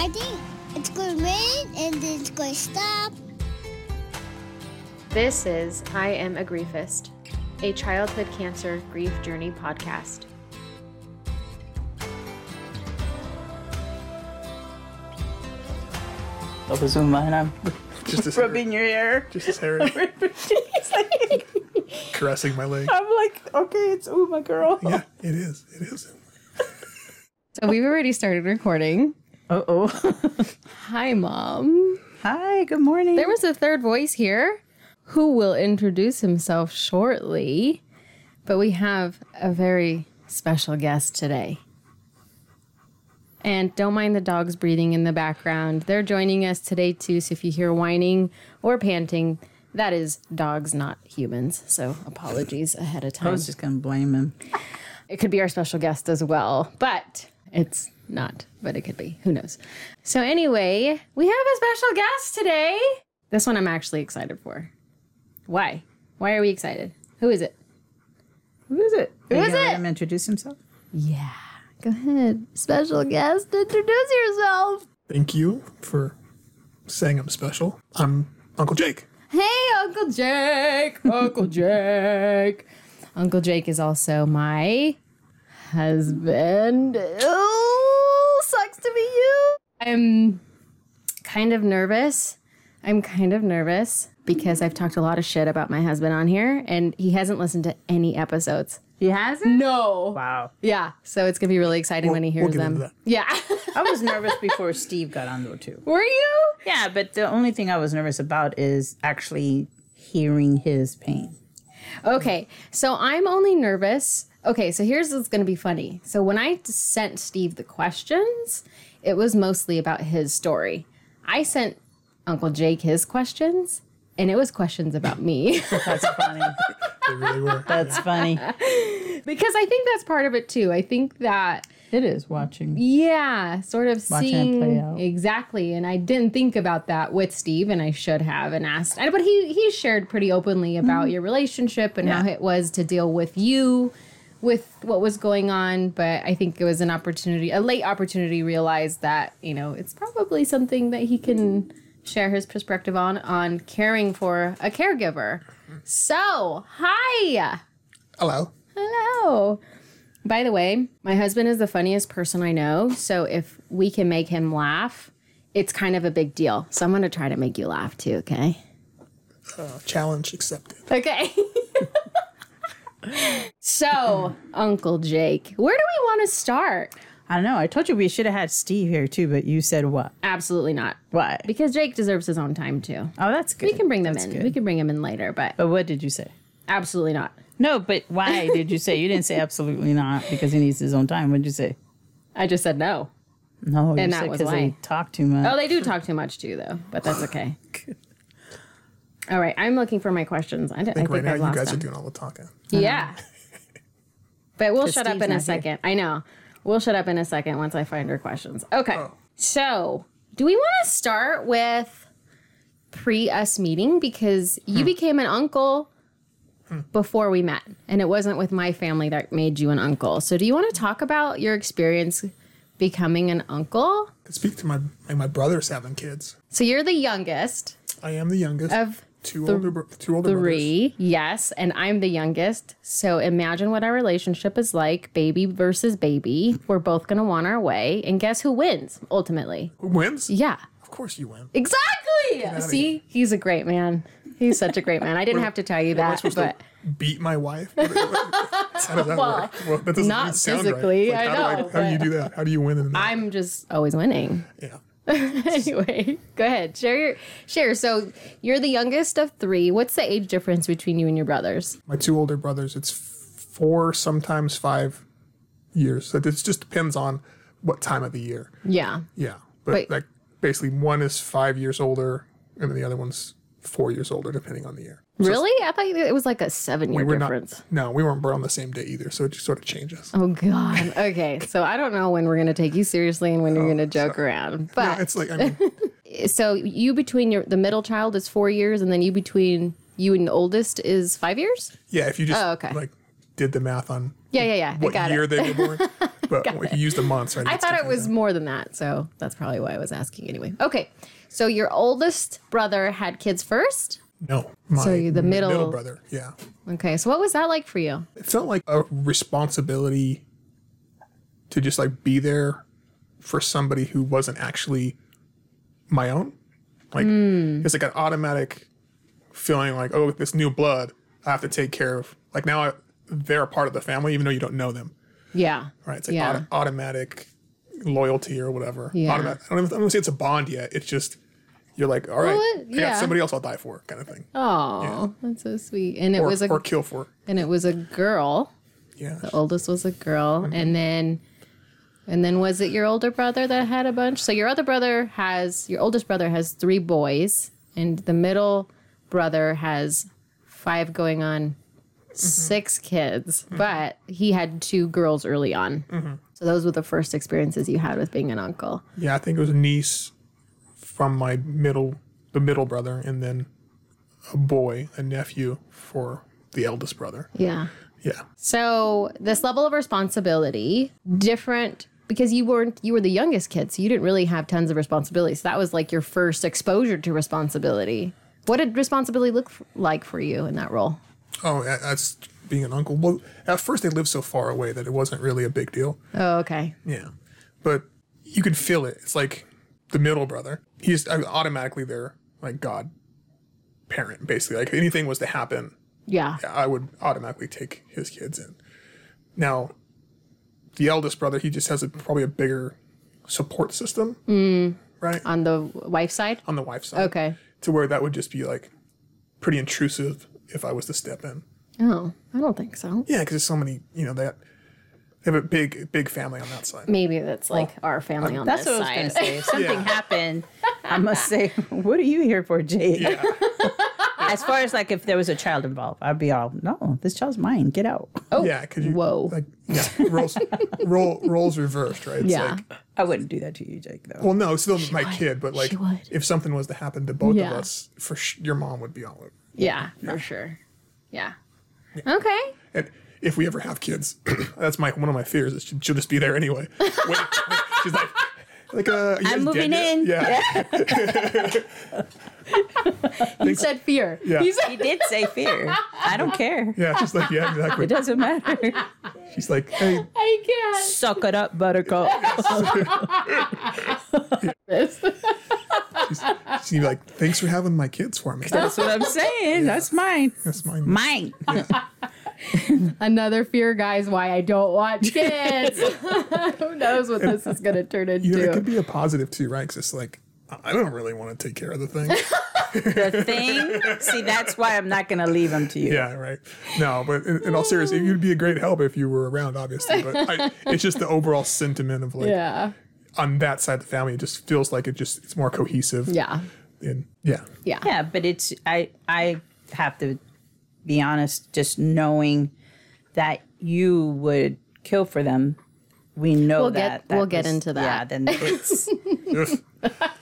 I think it's going to rain and then it's going to stop. This is I Am a Griefist, a childhood cancer grief journey podcast. Up as Uma and I'm Jess as rubbing your hair. just as hairy, caressing my leg. I'm like, okay, it's Uma, girl. Yeah, it is. It is. So we've already started recording. Uh oh. Hi, Mom. Hi, good morning. There was a third voice here who will introduce himself shortly, but we have a very special guest today. And don't mind the dogs breathing in the background. They're joining us today too, so if you hear whining or panting, that is dogs, not humans. So apologies ahead of time. I was just gonna blame him. It could be our special guest as well, but it's not, but it could be. Who knows? So, anyway, we have a special guest today. This one I'm actually excited for. Why? Why are we excited? Who is it? Who is it? Who is Let it? him introduce himself. Yeah. Go ahead. Special guest, introduce yourself. Thank you for saying I'm special. I'm Uncle Jake. Hey, Uncle Jake. Uncle Jake. Uncle Jake is also my husband. Oh, sucks to be you. I'm kind of nervous. I'm kind of nervous because I've talked a lot of shit about my husband on here and he hasn't listened to any episodes. He hasn't? No. Wow. Yeah. So it's going to be really exciting when he we'll hears them. Yeah. I was nervous before Steve got on though too. Were you? Yeah, but the only thing I was nervous about is actually hearing his pain. Okay, so I'm only nervous. Okay, so here's what's going to be funny. So when I sent Steve the questions, it was mostly about his story. I sent Uncle Jake his questions, and it was questions about me That's funny. They really were. That's funny. because I think that's part of it too. I think that It is watching. yeah, sort of Watching it seeing play out. exactly. And I didn't think about that with Steve, and I should have and asked. and- But he he shared pretty openly about Mm-hmm. your relationship and how it was to deal with you, with what was going on. But I think it was an opportunity, a late opportunity, realized that you know it's probably something that he can share his perspective on on caring for a caregiver. So hi. Hello. Hello. By the way, my husband is the funniest person I know. So if we can make him laugh, it's kind of a big deal. So I'm going to try to make you laugh too, okay? Uh, challenge accepted. Okay. so, Uncle Jake, where do we want to start? I don't know. I told you we should have had Steve here too, but you said what? Absolutely not. Why? Because Jake deserves his own time too. Oh, that's good. We can bring them That's in. good. We can bring him in later, but But what did you say? absolutely not. No, but why did you say? You didn't say absolutely not because he needs his own time. What did you say? I just said no. No, you And that said was because why. they talk too much. Oh, they do talk too much too, though, but that's okay. All right, I'm looking for my questions. I, d- I I think I think right now I've you lost guys them. are doing all the talking. Yeah. But we'll shut up in a not here. second. I know. We'll shut up in a second once I find her questions. Okay. Oh. So, do we want to start with pre us meeting? Because you hmm. became an uncle hmm. before we met, and it wasn't with my family that made you an uncle. So, do you want to talk about your experience becoming an uncle? I could speak to my like my brothers having kids. So, you're the youngest I am the youngest. of two older bro- two older brothers. three. Yes, and I'm the youngest. So imagine what our relationship is like, baby versus baby. We're both gonna want our way, and guess who wins ultimately? Who wins? Yeah, Of course you win. exactly. See, he's a great man. He's such a great man. I didn't have to tell you I that, but beat my wife? How does that work? Well, that doesn't not sound physically, Right. I how, know, do how do you do that? How do you win in that? I'm just always winning. yeah. anyway, go ahead. Share your share. So you're the youngest of three. What's the age difference between you and your brothers? My two older brothers, it's four, sometimes five years. So it just depends on what time of the year. Yeah. Yeah. But Wait. like basically one is five years older and then the other one's four years older, depending on the year. Really? I thought it was like a seven year We difference. not no, we weren't born on the same day either, so it just sort of changes. Oh God. Okay. So I don't know when we're gonna take you seriously and when you're oh, gonna joke around. No, But it's like I mean so you between your the middle child is four years, and then you between you and the oldest is five years. yeah, if you just Oh, okay. like did the math on Yeah, yeah, yeah. What year it. they were born. but if you use the months, right? I thought it was more than that, so that's probably why I was asking anyway. Okay, so your oldest brother had kids first. No. My So the middle- middle brother, yeah. Okay, so what was that like for you? It felt like a responsibility to just like be there for somebody who wasn't actually my own. Like Hmm. it's like an automatic feeling like, oh, this new blood, I have to take care of. Like now I, they're a part of the family, even though you don't know them. Yeah. Right? It's like Yeah. auto- automatic loyalty or whatever. Yeah. Automatic, I don't even, I don't say it's a bond yet. It's just you're like, all right, Well, it- I got yeah. somebody else I'll die for, kind of thing, Oh, that's so sweet. And it or, was a or kill for. and it was a girl. Yeah. The oldest was a girl, mm-hmm. and then and then was it your older brother that had a bunch? So your other brother has your oldest brother has three boys, and the middle brother has five going on mm-hmm. six kids, mm-hmm. but he had two girls early on. So those were the first experiences you had with being an uncle. Yeah, I think it was a niece from my middle, the middle brother, and then a boy, a nephew for the eldest brother. Yeah. Yeah, So this level of responsibility, different because you weren't you were the youngest kid, so you didn't really have tons of responsibility. So that was like your first exposure to responsibility. What did responsibility look f- like for you in that role? Oh, that's being an uncle. Well, at first they lived so far away that it wasn't really a big deal. Oh, okay. Yeah, but you could feel it. It's like the middle brother. He's uh, automatically their like god parent, basically. Like if anything was to happen, Yeah. I would automatically take his kids in. Now, the eldest brother, he just has a, probably a bigger support system, right? On the wife's side? On the wife's side. Okay. To where that would just be like pretty intrusive if I was to step in. Oh, I don't think so. Yeah, because there's so many, you know, that they have a big, big family on that side. Maybe that's like our family on That's this side. That's what I was gonna say. If something Yeah. happened, I must say, what are you here for, Jake? Yeah. As far as like if there was a child involved, I'd be all, no, this child's mine. Get out. Oh, Yeah, because you, Whoa. like, yeah, roles, role, roles reversed, right? It's Yeah. like, I wouldn't do that to you, Jake. Though. well, no, it's still my kid, but like, if something was to happen to both Yeah. of us, for sh- your mom would be all over. Yeah, for sure. Yeah. Okay. And if we ever have kids, that's my one of my fears is she'll just be there anyway. Wait, wait, she's like, like, uh, you guys I'm moving dead yet? in. Yeah, He said fear. Yeah. He said He did say fear. I don't care. yeah, she's like, yeah, exactly. It doesn't matter. She's like, hey, I can't. Suck it up, Buttercup. she's, she's like, thanks for having my kids for me. That's what I'm saying. That's mine. That's mine. Mine. Another fear, guys, why I don't want kids. Who knows what this is going to turn You know, it could be a positive too, right? Because it's like, I don't really want to take care of the thing. The thing. See, that's why I'm not gonna leave them to you. yeah, right. No, but in, in all seriousness, you'd be a great help if you were around, obviously. But I, it's just the overall sentiment of like, yeah. on that side of the family, it just feels like it just it's more cohesive. Yeah. And yeah, Yeah. Yeah, but it's I I have to be honest, just knowing that you would kill for them. We know We'll that. get- that we'll get into that. Yeah, then it's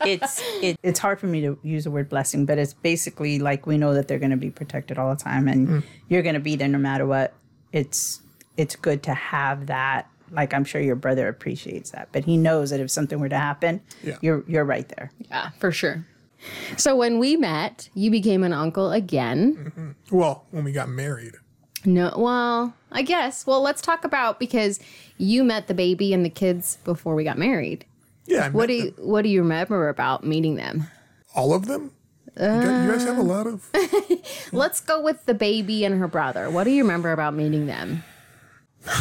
it's it, it's hard for me to use the word blessing, but it's basically like we know that they're going to be protected all the time, and mm. you're going to be there no matter what. It's it's good to have that. Like I'm sure your brother appreciates that, but he knows that if something were to happen, Yeah. you're you're right there. Yeah, for sure. So when we met, you became an uncle again. Mm-hmm. well, when we got married, No, well, I guess. Well, let's talk about because you met the baby and the kids before we got married. yeah, I What do you What do you remember about meeting them? all of them. you, guys, you guys have a lot of. Let's go with the baby and her brother. What do you remember about meeting them?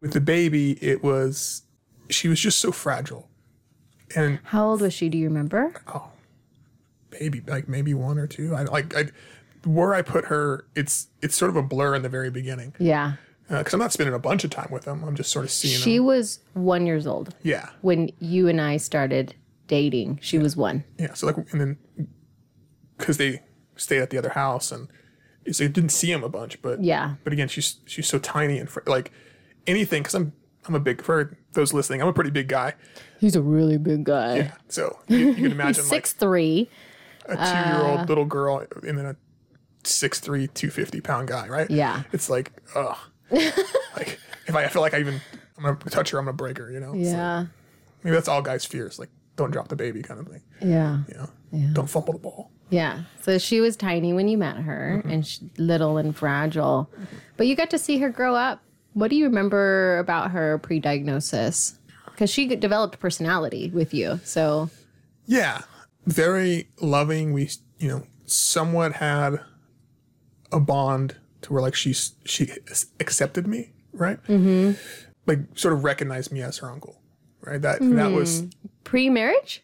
With the baby, it was she was just so fragile, and How old was she? Do you remember? Oh, baby like maybe one or two. I like I where I put her. It's it's sort of a blur in the very beginning Yeah, uh, because I'm not spending a bunch of time with them. I'm just sort of seeing she them. was one years old Yeah, when you and I started dating. She was one. yeah. So like and then because they stayed at the other house and so didn't see him a bunch, but Yeah. But again, she's she's so tiny and fr- like anything because I'm I'm a big for those listening. I'm a pretty big guy, He's a really big guy. Yeah, so you, you can imagine like Six three. a two year old uh, little girl and then a 6'3", 250 pound guy, right? Yeah. It's like, ugh. like if I feel like I even I'm gonna touch her, I'm gonna break her. You know. It's like- Yeah. maybe that's all guys' fears, like don't drop the baby kind of thing. Yeah. You know. Don't fumble the ball. Yeah. So she was tiny when you met her mm-hmm. and she, little and fragile. Mm-hmm. But you got to see her grow up. What do you remember about her pre diagnosis? Because she developed personality with you. So, Yeah, very loving. We, you know, somewhat had a bond to where like she's she accepted me, right? Mm-hmm. Like sort of recognized me as her uncle, right? That that was pre marriage?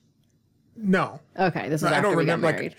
no, Okay. This was I after don't we got remember, like.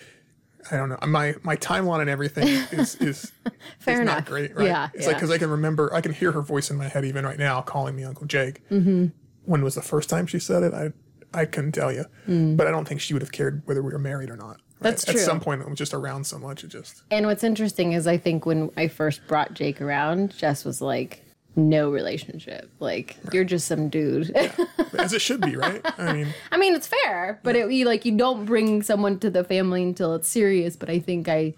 I don't know. My my timeline and everything is is Fair is enough. not great, right? Yeah. it's yeah. like because I can remember, I can hear her voice in my head even right now, calling me Uncle Jake. Mm-hmm. When was the first time she said it? I I couldn't tell you, but I don't think she would have cared whether we were married or not. right? Mm. That's At some point, it was just around so much. It just And what's interesting is I think when I first brought Jake around, Jess was like, no relationship. Like, you're just some dude. as it should be, right? I mean, I mean, it's fair, but it, you like you don't bring someone to the family until it's serious. But I think I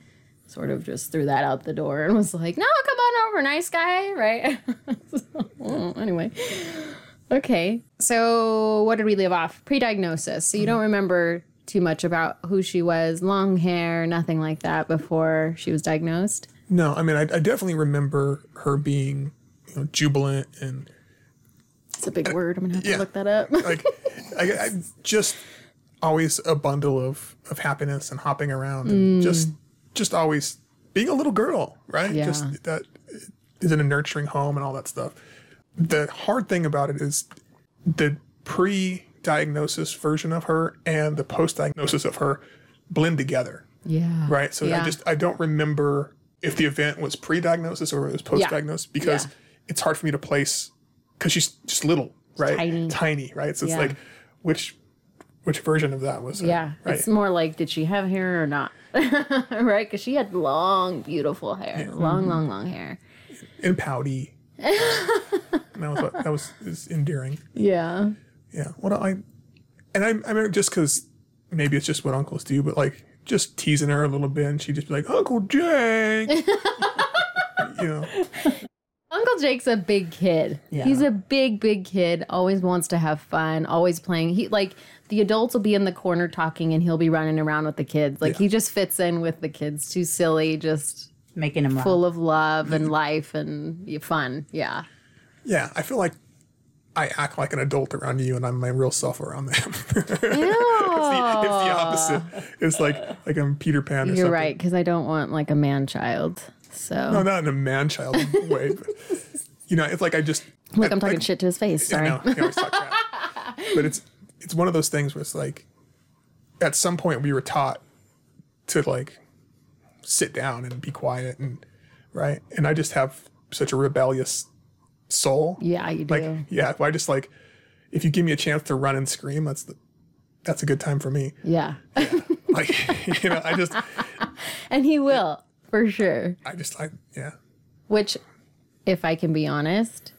sort of just threw that out the door and was like, "No, come on over, nice guy," right? So, anyway, okay. So what did we leave off? Pre-diagnosis. So you don't mm-hmm. remember too much about who she was, long hair, nothing like that before she was diagnosed. no, I mean, I, I definitely remember her being, you know, jubilant and It's a big uh, word. I'm gonna have yeah. to look that up. like, I, I just always a bundle of of happiness and hopping around and mm. just just always being a little girl, right? Yeah. Just that is in a nurturing home and all that stuff. The hard thing about it is the pre-diagnosis version of her and the post-diagnosis of her blend together. yeah. right? So Yeah. I just I don't remember if the event was pre-diagnosis or it was post-diagnosis because Yeah. It's hard for me to place because she's just little, right? tiny. tiny, right? So it's Yeah. like which which version of that was it, Yeah, right? it's more like did she have hair or not, right? Because she had long, beautiful hair, long, mm-hmm. long, long hair. and pouty. that was what, that was is endearing. Yeah, Yeah. What I and I I remember just because maybe it's just what uncles do, but like just teasing her a little bit, and she'd just be like, "Uncle Jake," you know. Uncle Jake's a big kid. Yeah. He's a big, big kid. Always wants to have fun. Always playing. He like the adults will be in the corner talking, and he'll be running around with the kids. Like he just fits in with the kids. Too silly, just Making him laugh. full of love and mm-hmm. life and fun. Yeah. Yeah, I feel like I act like an adult around you, and I'm my real self around them. it's, the, it's the opposite. It's like like I'm Peter Pan. Or You're something. right, because I don't want like a man child. So No, not in a man-child way. But, you know, it's like I just like I, I'm talking shit to his face. Sorry. know, you always talk crap. But it's it's one of those things where it's like, at some point we were taught to like sit down and be quiet and right, and I just have such a rebellious soul. Yeah, you do. Like, yeah, I just like if you give me a chance to run and scream, that's the that's a good time for me. yeah. Like, you know, I just and he will, for sure. I just like yeah. Which, if I can be honest,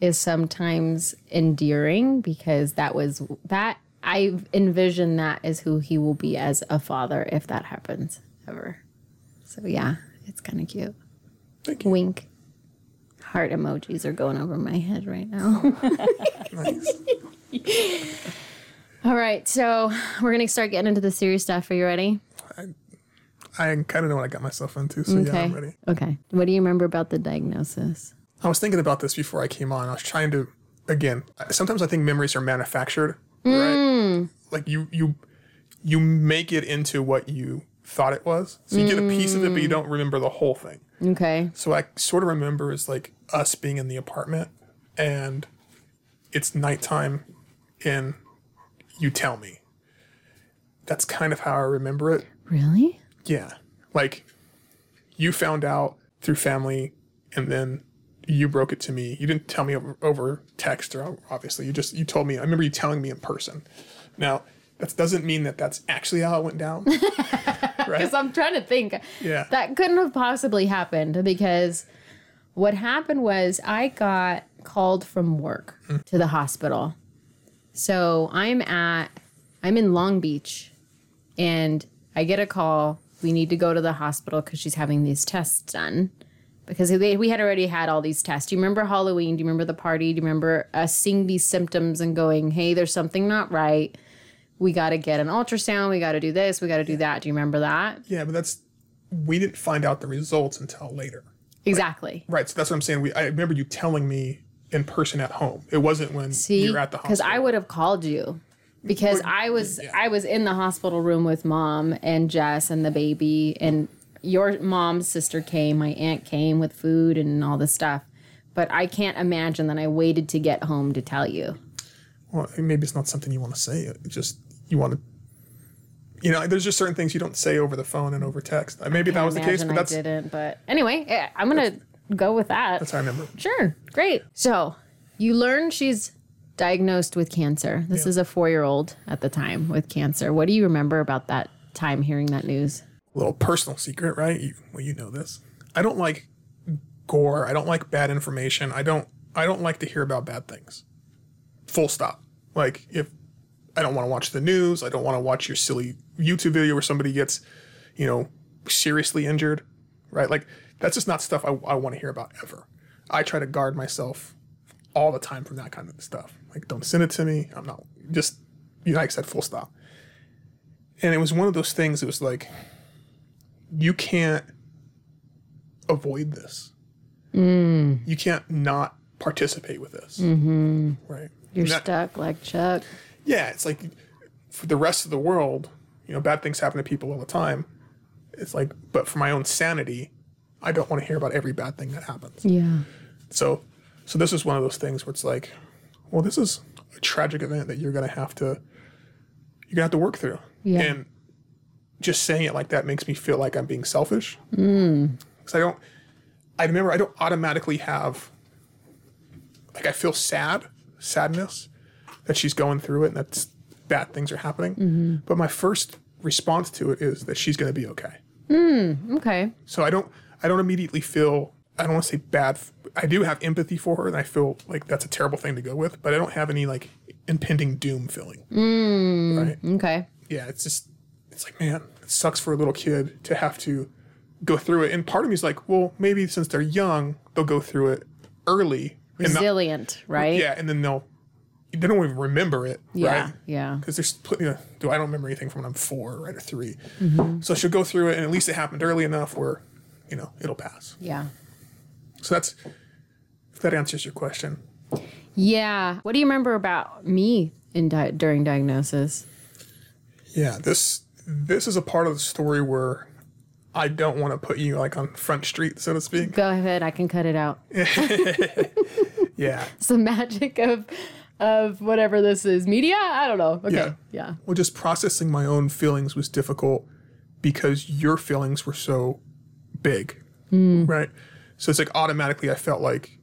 is sometimes endearing because that was that I envision that as who he will be as a father if that happens ever. So yeah, it's kind of cute. Thank you. Wink. Heart emojis are going over my head right now. Nice. All right, so we're gonna start getting into the serious stuff. Are you ready? I kind of know what I got myself into, so yeah, I'm ready. Okay. What do you remember about the diagnosis? I was thinking about this before I came on. I was trying to, again, sometimes I think memories are manufactured, right? Mm. Like you, you, you make it into what you thought it was. So you get a piece of it, but you don't remember the whole thing. Okay. So I sort of remember is like us being in the apartment and it's nighttime and you tell me. That's kind of how I remember it. Really? Yeah. Like you found out through family and then you broke it to me. You didn't tell me over, over text or obviously you just you told me. I remember you telling me in person. Now, that doesn't mean that that's actually how it went down. right? Because I'm trying to think. Yeah. That couldn't have possibly happened because what happened was I got called from work hmm. to the hospital. So I'm at, I'm in Long Beach and I get a call. We need to go to the hospital because she's having these tests done. because they, we had already had all these tests. Do you remember Halloween? Do you remember the party? Do you remember us seeing these symptoms and going, hey, there's something not right? We got to get an ultrasound. We got to do this. We got to do that. Do you remember that? Yeah, but that's we didn't find out the results until later. Exactly. Right. So that's what I'm saying. We I remember you telling me in person at home. It wasn't when See, you were at the hospital. because. I would have called you because I was I was in the hospital room with mom and Jess and the baby and your mom's sister came, my aunt came with food and all this stuff. But I can't imagine that I waited to get home to tell you. well, maybe it's not something you want to say. It just you want to. You know, there's just certain things you don't say over the phone and over text. Uh, Maybe that was the case, but I that's didn't. But anyway, yeah, I'm gonna go with that. that's how I remember. Sure, great. So you learn she's diagnosed with cancer. This is a four year old at the time with cancer. What do you remember about that time hearing that news? A little personal secret, right? You, well, you know this. I don't like gore. I don't like bad information. I don't. I don't like to hear about bad things. Full stop. Like if I don't want to watch the news, I don't want to watch your silly YouTube video where somebody gets, you know, seriously injured, right? Like that's just not stuff I, I want to hear about ever. I try to guard myself all the time from that kind of stuff. Like don't send it to me. I'm not just you know, like I said, full stop. And it was one of those things. It was like you can't avoid this. You can't not participate with this. Mm-hmm. Right. You're that- stuck like Chuck. yeah, it's like for the rest of the world, you know, bad things happen to people all the time. It's like, but for my own sanity, I don't want to hear about every bad thing that happens. Yeah. So, so this is one of those things where it's like, well, this is a tragic event that you're gonna have to, you're gonna have to work through. Yeah. And just saying it like that makes me feel like I'm being selfish. Mm. Because I don't, I remember I don't automatically have, like I feel sad, sadness that she's going through it and that bad things are happening. Mm-hmm. But my first response to it is that she's gonna be okay. Mm, okay. So I don't I don't immediately feel I don't want to say bad. f- I do have empathy for her, and I feel like that's a terrible thing to go with. But I don't have any like impending doom feeling. Right? Okay. Yeah, it's just it's like man, it sucks for a little kid to have to go through it. And part of me is like, well, maybe since they're young, they'll go through it early. Not- Resilient, right? yeah, and then they'll they don't even remember it, Yeah. right? Yeah. because there's plenty of, do I don't remember anything from when I'm four, right, or 3 Mm-hmm. So she'll go through it, and at least it happened early enough where, you know, it'll pass. Yeah. So that's if that answers your question. Yeah. What do you remember about me in di- during diagnosis? Yeah, this this is a part of the story where I don't want to put you like on front street, so to speak. Go ahead. I can cut it out. Yeah. It's the magic of of whatever this is. Media? I don't know. Okay. Yeah. Yeah. Well, just processing my own feelings was difficult because your feelings were so big, hmm. right? So it's like automatically I felt like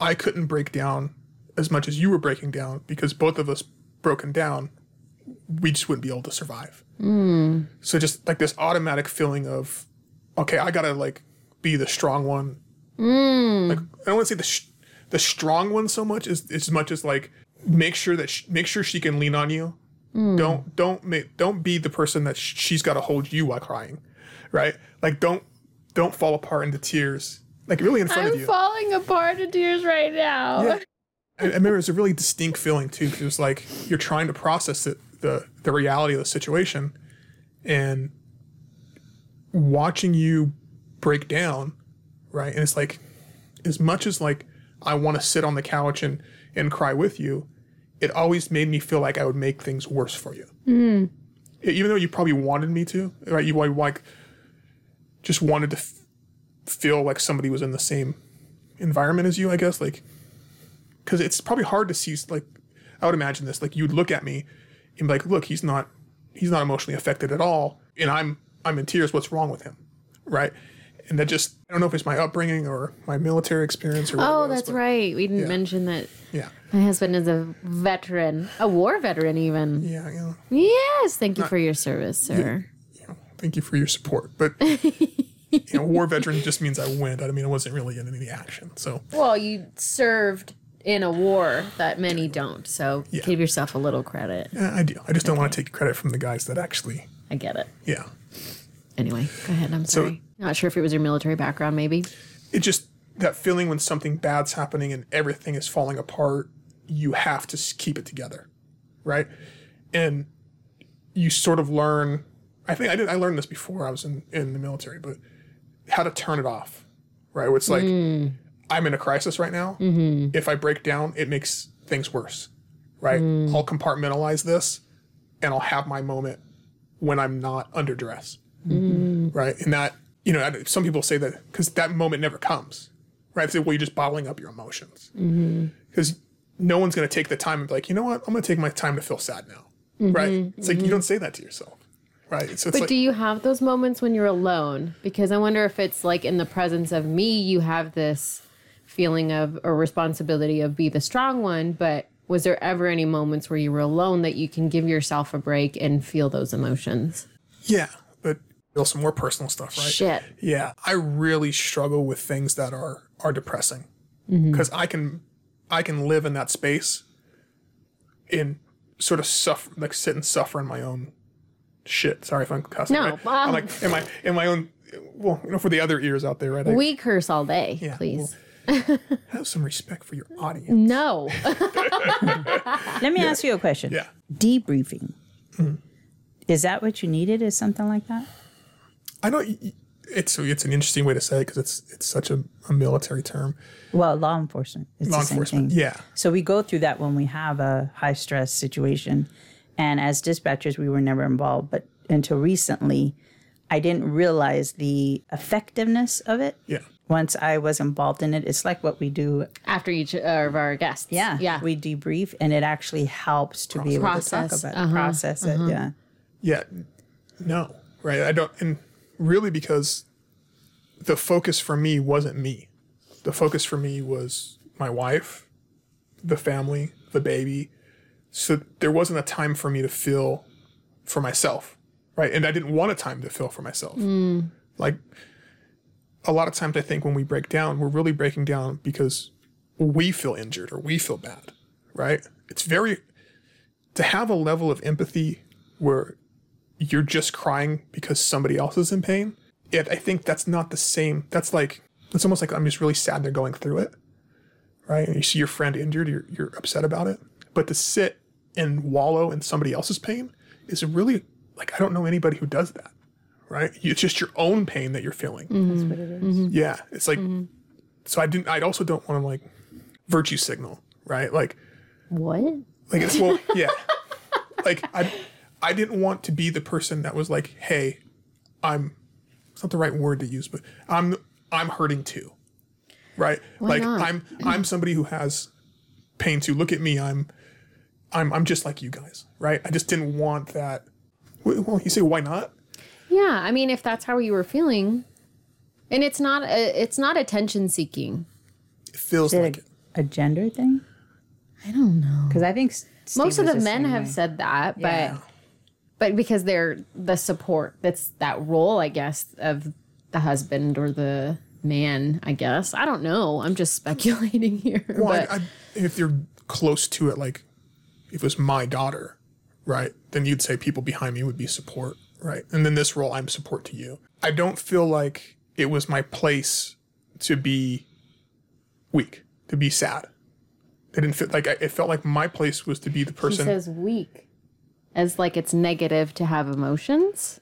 I couldn't break down as much as you were breaking down because both of us broken down, we just wouldn't be able to survive. Hmm. So just like this automatic feeling of, okay, I gotta like be the strong one. Hmm. Like I don't want to say the sh- the strong one so much as as much as like make sure that sh- make sure she can lean on you. Hmm. Don't don't make don't be the person that sh- she's got to hold you while crying, right? Like don't don't fall apart into tears. Like really in front of you. I'm falling apart in tears right now. Yeah. I, I remember it was a really distinct feeling too, because it was like you're trying to process it, the the reality of the situation, and watching you break down, right? And it's like, as much as like I want to sit on the couch and and cry with you, it always made me feel like I would make things worse for you. Mm. E- Even though you probably wanted me to, right? You like- like just wanted to f- feel like somebody was in the same environment as you, I guess, like because it's probably hard to see like i would imagine this like you'd look at me and be like look he's not he's not emotionally affected at all and i'm i'm in tears what's wrong with him right and that just i don't know if it's my upbringing or my military experience or Oh, was, that's but right. We didn't mention that yeah my husband is a veteran, a war veteran, even. yeah know, Yes. Thank you for your service, sir. know thank you for your support but you know war veteran just means i went i mean i wasn't really in any action so Well, you served in a war that many don't, so give yourself a little credit. yeah, i do i just don't want to take credit from the guys that actually I get it. yeah Anyway, go ahead. I'm sorry. Not sure if it was your military background, maybe. it just that feeling when something bad's happening and everything is falling apart, you have to keep it together, right? And you sort of learn. I think I did. I learned this before I was in in the military, but how to turn it off, right? Where it's like hmm. I'm in a crisis right now. Mm-hmm. If I break down, it makes things worse, right? Hmm. I'll compartmentalize this, and I'll have my moment when I'm not under duress, hmm. right? And that you know, some people say that because that moment never comes, right? They say, well, you're just bottling up your emotions mm-hmm. because no one's going to take the time and be like, you know what, I'm going to take my time to feel sad now, right? Mm-hmm. It's like you don't say that to yourself, right? So But like, do you have those moments when you're alone? Because I wonder if it's like in the presence of me, you have this feeling of a responsibility of be the strong one. But was there ever any moments where you were alone that you can give yourself a break and feel those emotions? yeah, but also more personal stuff, right? Shit. Yeah, I really struggle with things that are are depressing mm-hmm. because I can I can live in that space and sort of suffer like sit and suffer in my own shit. Sorry if I'm cussing. No, right? I'm um, like in my in my own. Well, you know, for the other ears out there, right? I We curse all day, Yeah, please. have some respect for your audience. no. Let me ask you a question. Yeah. Debriefing. Is that what you needed? Is something like that? I know y- y- it's it's an interesting way to say it because it's it's such a, a military term. Well, law enforcement. It's Law the same enforcement, thing. yeah. So we go through that when we have a high stress situation. And as dispatchers, we were never involved. But until recently, I didn't realize the effectiveness of it. Yeah. Once I was involved in it, it's like what we do. After each of our guests. Yeah. Yeah. We debrief, and it actually helps to be able Process. to talk about Uh-huh. it, process it. Yeah. Yeah, no, right? I don't, and really because the focus for me wasn't me. The focus for me was my wife, the family, the baby. So there wasn't a time for me to feel for myself, right? And I didn't want a time to feel for myself. Hmm. Like a lot of times, I think when we break down, we're really breaking down because we feel injured or we feel bad, right? It's very to have a level of empathy where you're just crying because somebody else is in pain. It, I think that's not the same. That's like it's almost like I'm just really sad they're going through it, right? And you see your friend injured, you're you're upset about it. But to sit and wallow in somebody else's pain is really like I don't know anybody who does that, right? It's just your own pain that you're feeling. Mm-hmm. That's what it is. Mm-hmm. Yeah, it's like mm-hmm. so. I didn't. I also don't want to like virtue signal, right? Like What? like it's well, yeah. like I, I didn't want to be the person that was like, "Hey, I'm." It's not the right word to use, but I'm I'm hurting too, right? like not? I'm I'm somebody who has pain too. Look at me. I'm I'm I'm just like you guys, right? I just didn't want that. Well, you say why not? Yeah, I mean, if that's how you were feeling, and it's not a, it's not attention seeking. It feels Is like it it. a, a gender thing? I don't know. Because I think Steve Most of was the men have way. said that, but Yeah. but because they're the support, that's that role, I guess, of the husband or the man. I guess I don't know. I'm just speculating here. Well, but I, I, if you're close to it, like if it was my daughter, right, then you'd say people behind me would be support, right? And then this role, I'm support to you. I don't feel like it was my place to be weak, to be sad. It didn't feel like I, it felt like my place was to be the he person. says weak, as like it's negative to have emotions.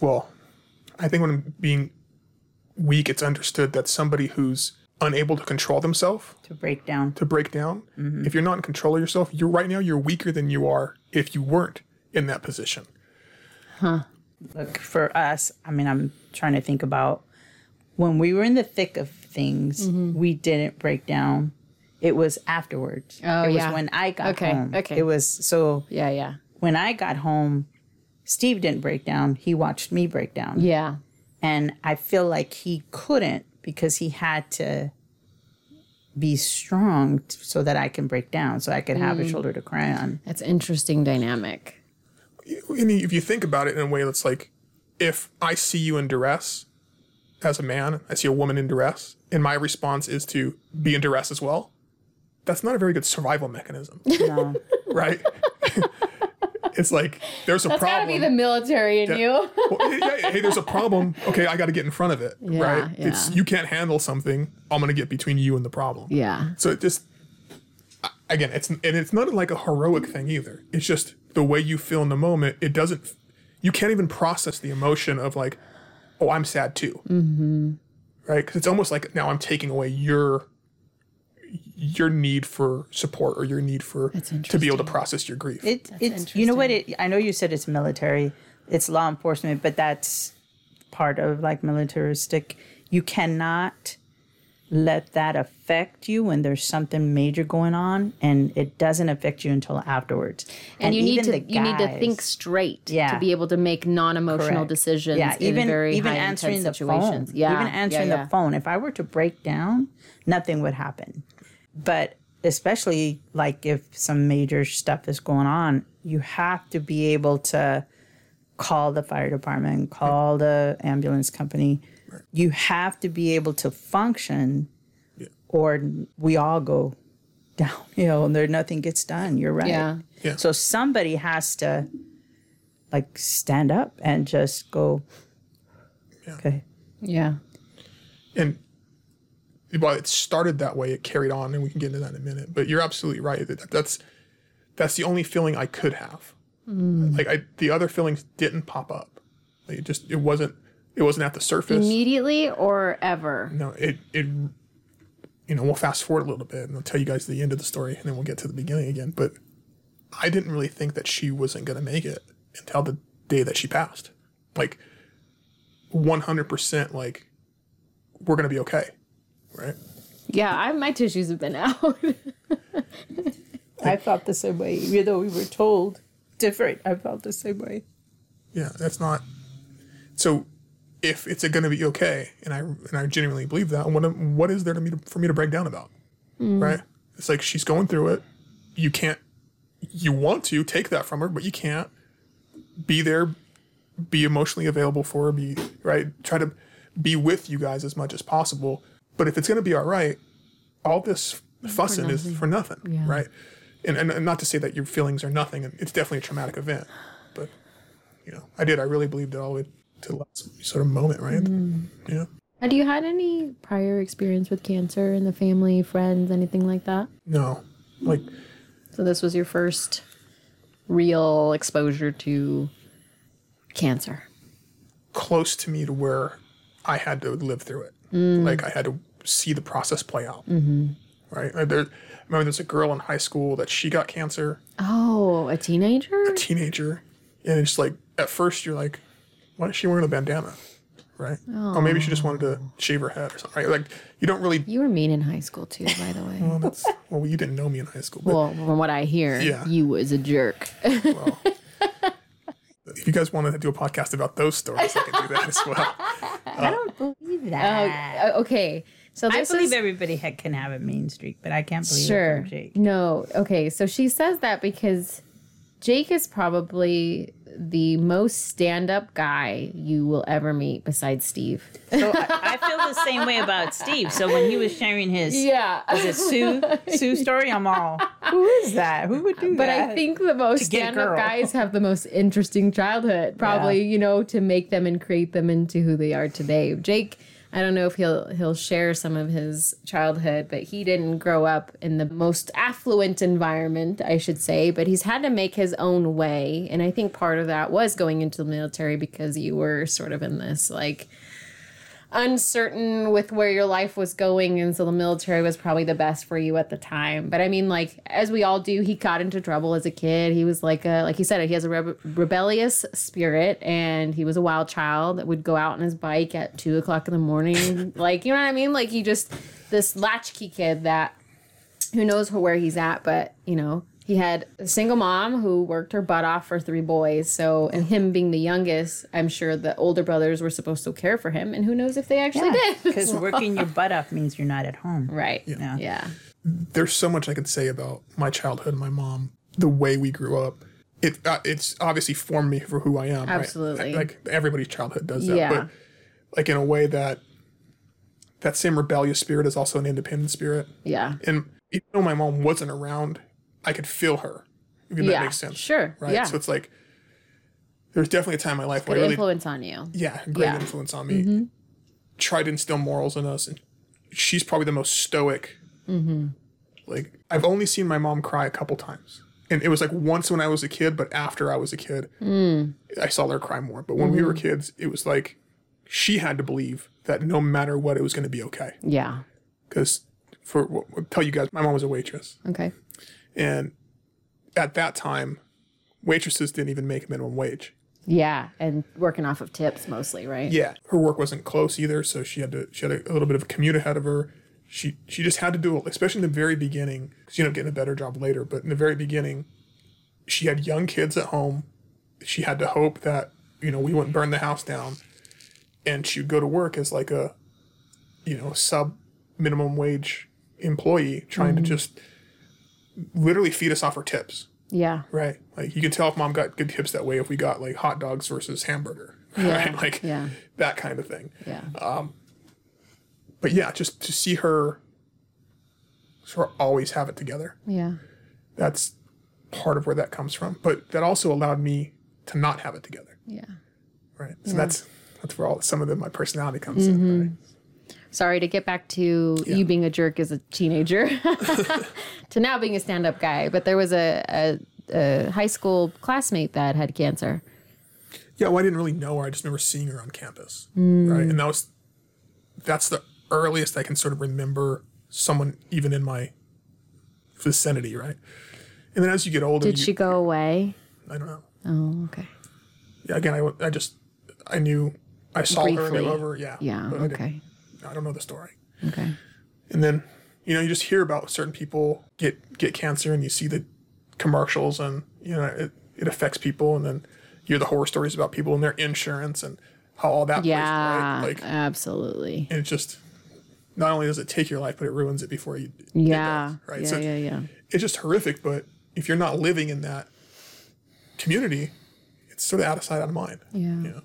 well, I think when I'm being weak, it's understood that somebody who's unable to control themselves to break down. to break down. Mm-hmm. If you're not in control of yourself, you're right now you're weaker than you are if you weren't in that position. Huh. Look, for us, I mean, I'm trying to think about when we were in the thick of things, mm-hmm. we didn't break down. It was afterwards. Oh, it was yeah. when I got Okay, home. okay. It was so Yeah, yeah, when I got home, Steve didn't break down. He watched me break down. yeah. And I feel like he couldn't because he had to be strong t- so that I can break down, so I could have a mm. shoulder to cry on. That's interesting dynamic. And if you think about it in a way that's like, if I see you in duress as a man, I see a woman in duress, and my response is to be in duress as well, that's not a very good survival mechanism, No. right? It's like there's a That's problem. gotta be the military in you. Well, hey, hey, there's a problem. Okay, I got to get in front of it. Yeah, right? It's yeah. you can't handle something. I'm gonna get between you and the problem. yeah. So it just again, it's and it's not like a heroic thing either. It's just the way you feel in the moment. It doesn't. You can't even process the emotion of like, oh, I'm sad too. Mm-hmm. Right? Because it's almost like now I'm taking away your your need for support or your need for to be able to process your grief. It, it's you know what it. I know you said it's military, it's law enforcement, but that's part of like militaristic. You cannot let that affect you when there's something major going on, and it doesn't affect you until afterwards. And, you need to the you need to think straight Yeah. to be able to make non-emotional Correct. decisions Yeah, in even very even high answering the situations. phone. Yeah, even answering yeah, yeah. the phone. If I were to break down, nothing would happen. But especially like if some major stuff is going on, you have to be able to call the fire department, call the ambulance company. You have to be able to function, or we all go downhill and there nothing gets done. You're right. Yeah. Yeah. So somebody has to like stand up and just go. Okay. Yeah. and while it started that way, it carried on, and we can get into that in a minute. But you're absolutely right. That that's that's the only feeling I could have. Mm. Like I, the other feelings didn't pop up. Like it just it wasn't it wasn't at the surface. Immediately or ever. No, it it you know we'll fast forward a little bit and I'll tell you guys the end of the story and then we'll get to the beginning again. But I didn't really think that she wasn't going to make it until the day that she passed. Like one hundred percent, like we're going to be okay, right? Yeah, I, my tissues have been out. I felt the same way, even though we were told different. I felt the same way. Yeah, that's not. So, if it's going to be okay, and I and I genuinely believe that, what what is there to me to, for me to break down about? Mm. Right? It's like she's going through it. You can't. You want to take that from her, but you can't. Be there. Be emotionally available for her. Be right. Try to be with you guys as much as possible. But if it's going to be all right, all this fussing is for nothing, right? And, and and not to say that your feelings are nothing. and It's definitely a traumatic event, but you know, I did. I really believed it all the way to the last sort of moment, right? Mm-hmm. You know, Had you had any prior experience with cancer in the family, friends, anything like that? no, like So this was your first real exposure to cancer. close to me to where I had to live through it. Mm. Like I had to see the process play out. Mm-hmm. Right. There, I remember there's a girl in high school that she got cancer, Oh, a teenager? A teenager, and it's like at first you're like, why is she wearing a bandana? Right. Or maybe she just wanted to shave her head or something. Right. Like you don't really. You were mean in high school too, by the way. Well, that's well, you didn't know me in high school, but Well, from what I hear, Yeah. you was a jerk. well, if you guys want to do a podcast about those stories, I can do that as well. I don't believe that. Uh, okay, so I believe is everybody ha- can have a mean streak, but I can't believe it sure. from Jake. No, okay. So she says that because Jake is probably the most stand-up guy you will ever meet besides Steve. So I, I feel the same way about Steve. So when he was sharing his Yeah. is it Sue Sue story, I'm all who is that? Who would do But that? But I think the most stand-up guys have the most interesting childhood, probably, you know, to make them and create them into who they are today. Jake, I don't know if he'll he'll share some of his childhood, but he didn't grow up in the most affluent environment, I should say, but he's had to make his own way, and I think part of that was going into the military because you were sort of in this like uncertain with where your life was going and so the military was probably the best for you at the time. But i mean like as we all do he got into trouble as a kid. He was like a like he said he has a rebe- rebellious spirit and he was a wild child that would go out on his bike at two o'clock in the morning. Like you know what i mean? Like he just this latchkey kid that who knows where he's at but you know he had a single mom who worked her butt off for three boys so and him being the youngest i'm sure the older brothers were supposed to care for him and who knows if they actually did because working your butt off means you're not at home. right Yeah. yeah There's so much I could say about my childhood and my mom, the way we grew up. It uh, it's obviously formed me for who I am. right? Absolutely. Like everybody's childhood does that, Yeah. but like in a way that that same rebellious spirit is also an independent spirit. yeah And even though my mom wasn't around, I could feel her, If that Yeah, makes sense. sure, Right. yeah. So it's like there's definitely a time in my life where I really influence on you. yeah, great Yeah. Mm-hmm. influence on me. Tried to instill morals in us, and she's probably the most stoic. Mm-hmm. Like I've only seen my mom cry a couple times, and it was like once when I was a kid, but after I was a kid, Mm. I saw her cry more. But when we were Mm-hmm. kids, it was like she had to believe that no matter what, it was going to be okay. Yeah. Because for I'll tell you guys, my mom was a waitress, Okay. And at that time, waitresses didn't even make minimum wage. Yeah, and working off of tips mostly, right? Yeah, her work wasn't close either, so she had to she had a, a little bit of a commute ahead of her. She she just had to do it, especially in the very beginning. She ended up getting a better job later, but in the very beginning, she had young kids at home. She had to hope that you know we wouldn't burn the house down, and she'd go to work as like a, you know, sub minimum wage employee trying to mm-hmm. just literally feed us off her tips. Yeah. Right. Like you can tell if mom got good tips that way if we got like hot dogs versus hamburger. Yeah. Right. Like Yeah. that kind of thing. Yeah. Um, But yeah, just to see her sort of always have it together. yeah. That's part of where that comes from. But that also allowed me to not have it together. Yeah. Right. So that's that's where all some of the, my personality comes Mm-hmm. in. Right? Sorry to get back to you being a jerk as a teenager to now being a stand up guy, but there was a, a, a high school classmate that had cancer. Yeah, well, I didn't really know her. I just remember seeing her on campus, right? And that was that's the earliest I can sort of remember someone even in my vicinity, right? And then as you get older, Did you, she go away? I don't know. Oh, okay. Yeah, again, I, I just I knew I saw her, Briefly. knew of her, yeah, Yeah. I, Okay. I don't know the story. Okay. And then you know you just hear about certain people get get cancer, and you see the commercials, and you know it, it affects people, and then you hear the horror stories about people and their insurance and how all that Yeah. plays, right? Like absolutely. and it just not only does it take your life, but it ruins it before you. Yeah. does, right. Yeah. so yeah. Yeah. it's just horrific. But if you're not living in that community, it's sort of out of sight, out of mind. Yeah. You know?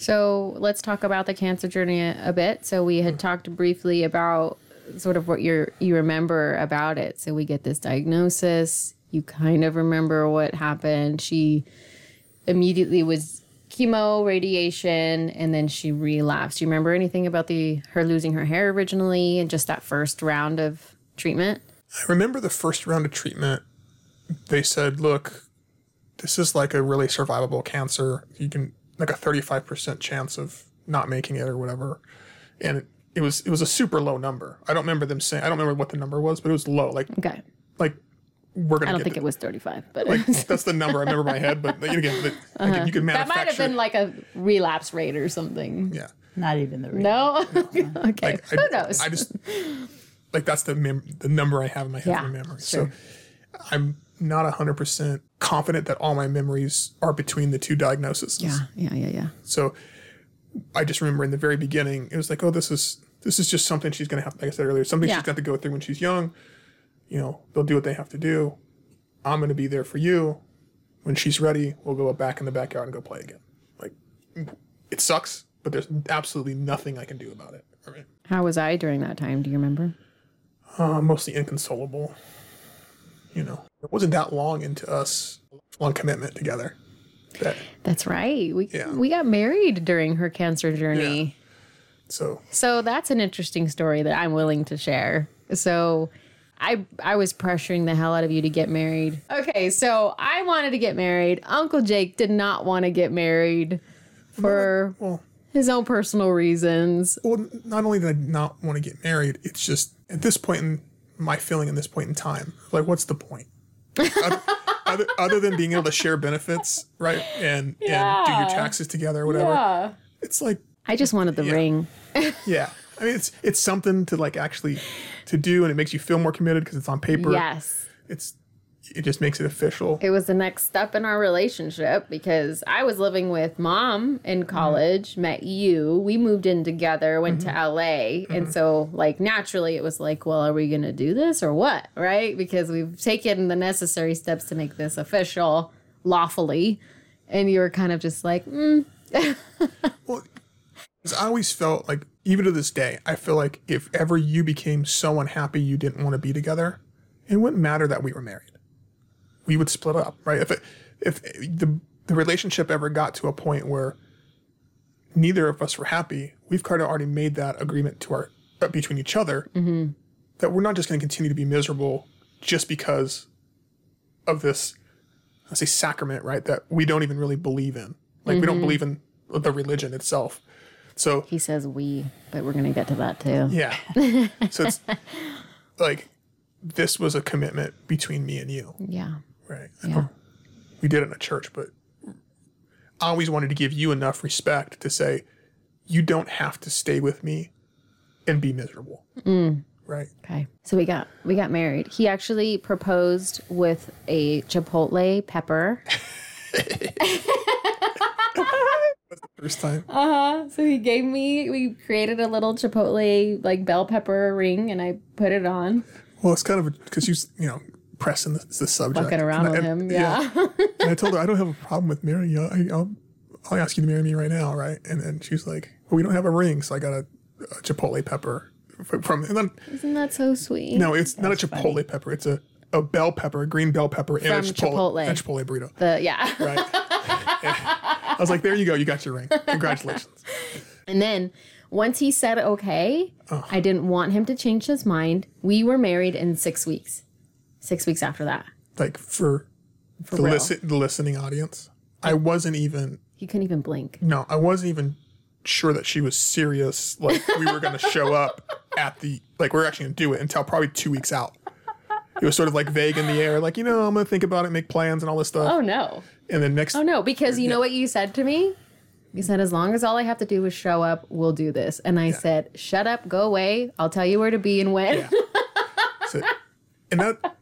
So let's talk about the cancer journey a, bit. So we had mm. talked briefly about sort of what you you remember about it. So we get this diagnosis. You kind of remember what happened. She immediately was chemo, radiation, and then she relapsed. Do you remember anything about the her losing her hair originally and just that first round of treatment? I remember the first round of treatment. They said, "Look, this is like a really survivable cancer. You can like a 35% chance of not making it or whatever." And it, it was it was a super low number. I don't remember them saying. I don't remember what the number was, but it was low. Like Okay. like we're gonna. I don't get think the- it was 35, but Like that's the number I remember in my head. But again, the, like, you can Uh-huh. that might have been like a relapse rate or something. yeah. Not even the real. No? okay. Like, Who knows? I just like that's the mem- the number I have in my head Yeah, for memory. sure. So I'm not hundred percent confident that all my memories are between the two diagnoses. yeah, yeah, yeah, yeah. So I just remember in the very beginning, it was like, oh, this is this is just something she's gonna have. Like I said earlier, something Yeah. she's got to go through when she's young. You know, they'll do what they have to do. I'm gonna be there for you. When she's ready, we'll go back in the backyard and go play again. Like it sucks, but there's absolutely nothing I can do about it. Right. How was I during that time? Do you remember? uh, mostly inconsolable. You know, it wasn't that long into us long commitment together. That That's right. We Yeah. we got married during her cancer journey. so So that's an interesting story that I'm willing to share. So I I was pressuring the hell out of you to get married. Okay, so I wanted to get married. Uncle Jake did not want to get married for well, his own personal reasons. well, not only did I not want to get married, it's just at this point in my feeling in this point in time, like what's the point? other, other, other than being able to share benefits, right, and and do your taxes together or whatever, Yeah. it's like I just wanted the ring. yeah. I mean, it's it's something to like actually to do, and it makes you feel more committed because it's on paper. Yes. It's it just makes it official. It was the next step in our relationship because I was living with mom in mm-hmm. college, met you, we moved in together, went to mm-hmm. LA. And mm-hmm. so, like, naturally, it was like, well, are we going to do this or what? Right? Because we've taken the necessary steps to make this official lawfully. And you were kind of just like, mm, Well, I always felt like, even to this day, I feel like if ever you became so unhappy you didn't want to be together, it wouldn't matter that we were married. We would split up, right? If it, if the the relationship ever got to a point where neither of us were happy, we've kind of already made that agreement to our uh, between each other that we're not just going to continue to be miserable just because of this I say sacrament, right? That we don't even really believe in. Like we don't believe in the religion itself. So He says we, but we're gonna get to that too. yeah. so it's like this was a commitment between me and you, Yeah. Right? Know we did it in a church, but I always wanted to give you enough respect to say you don't have to stay with me and be miserable, right? Okay. So we got we got married. He actually proposed with a chipotle pepper. First time, Uh-huh. So he gave me we created a little chipotle like bell pepper ring and I put it on. well, it's kind of because you you know pressing the, the subject, Fucking around And I- with him. Yeah. And I told her I don't have a problem with marrying you. I, I'll, I'll ask you to marry me right now, right? And then she's like, "Well, we don't have a ring, so I got a, a chipotle pepper from." And then Isn't that so sweet? no, it's not a chipotle pepper. It's a, a bell pepper, a green bell pepper, and a chipotle, Chipotle. and a chipotle burrito. The yeah. Right. I was like, "There you go. You got your ring. Congratulations." And then once he said okay, uh. I didn't want him to change his mind. We were married in six weeks. Six weeks after that. Like for, For the listen, the listening audience, I wasn't even. He couldn't even blink. No, I wasn't even sure that she was serious. Like we were going to show up at the like we are actually going to do it until probably two weeks out. It was sort of like vague in the air, like you know I'm going to think about it, make plans, and all this stuff. Oh no. And then next, Oh no, because you know what you said to me? You said as long as all I have to do is show up, we'll do this. And I said, "Shut up, go away. I'll tell you where to be and when." so- and that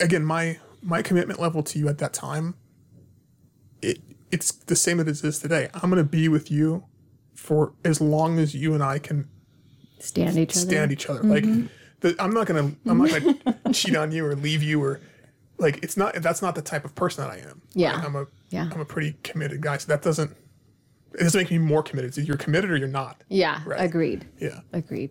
again, my my commitment level to you at that time, it it's the same as it is today. I'm going to be with you for as long as you and I can Stand each other. stand each other. Like, mm-hmm. the, I'm not gonna, I'm not gonna cheat on you or leave you or, like, it's not. That's not the type of person that I am. Yeah. Like, I'm a, Yeah. I'm a pretty committed guy. So that doesn't, it doesn't make me more committed. So you're committed or you're not. Yeah, Right. agreed. Yeah. Agreed.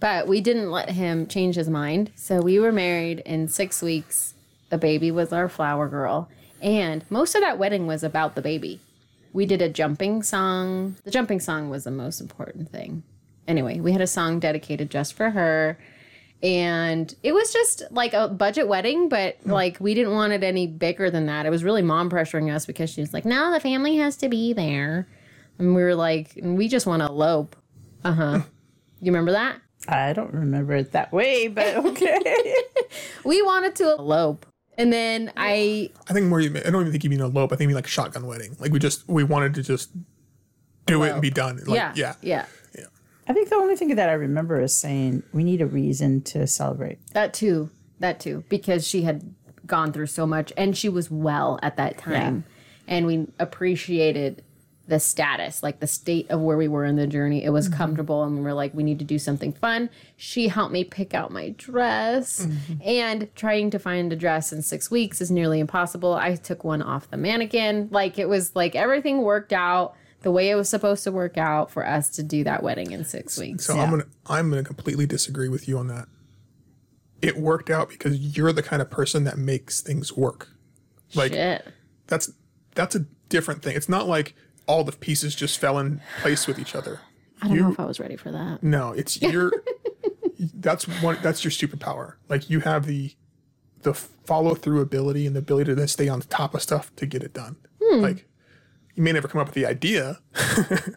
But we didn't let him change his mind. So we were married in six weeks. The baby was our flower girl. And most of that wedding was about the baby. We did a jumping song. The jumping song was the most important thing. Anyway, we had a song dedicated just for her. And it was just like a budget wedding, but hmm. like we didn't want it any bigger than that. It was really mom pressuring us because she was like, no, the family has to be there. And we were like, we just want to elope. Uh huh. You remember that? I don't remember it that way, but okay. We wanted to elope. And then I, I think more. you I don't even think you mean a elope. I think you mean like shotgun wedding. Like we just we wanted to just do it and be done. Like, yeah, yeah. yeah, I think the only thing that I remember is saying we need a reason to celebrate. that too, that too, because she had gone through so much and she was well at that time. And we appreciated the status, like the state of where we were in the journey. It was mm-hmm. comfortable, and we were like, we need to do something fun. She helped me pick out my dress, mm-hmm. and trying to find a dress in six weeks is nearly impossible. I took one off the mannequin. Like, it was like everything worked out the way it was supposed to work out for us to do that wedding in six weeks. So I'm gonna I'm gonna completely disagree with you on that. It worked out because you're the kind of person that makes things work. Like Shit. that's that's a different thing. It's not like all the pieces just fell in place with each other. I don't know if I was ready for that. No, it's your that's one that's your superpower. Like you have the the follow through ability and the ability to stay on top of stuff to get it done. Hmm. Like you may never come up with the idea,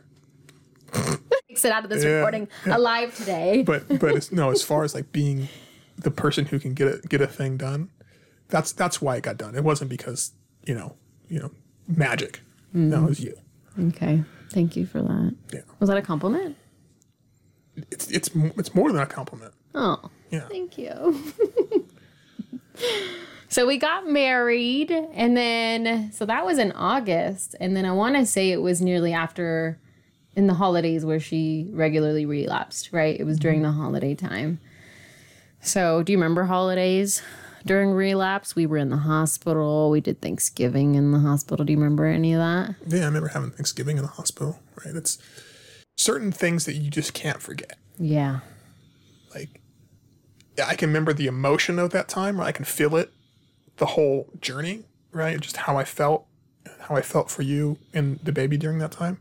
Exit out of this Yeah. recording alive today. but but it's no as far as like being the person who can get a get a thing done. That's that's why it got done. It wasn't because you know you know magic. No, it hmm. was you. Okay. Thank you for that. Yeah, Was that a compliment? it's it's it's more than a compliment. Oh, Yeah. thank you. so we got married, and then, so that was in August. And then I want to say it was nearly after in the holidays where she regularly relapsed, right? It was during mm-hmm. the holiday time. So, do you remember holidays during relapse? We were in the hospital. We did Thanksgiving in the hospital. Do you remember any of that? Yeah, I remember having Thanksgiving in the hospital. Right, it's certain things that you just can't forget. Yeah. Like, yeah, I can remember the emotion of that time, or I can feel it, the whole journey, right? Just how I felt, how I felt for you and the baby during that time.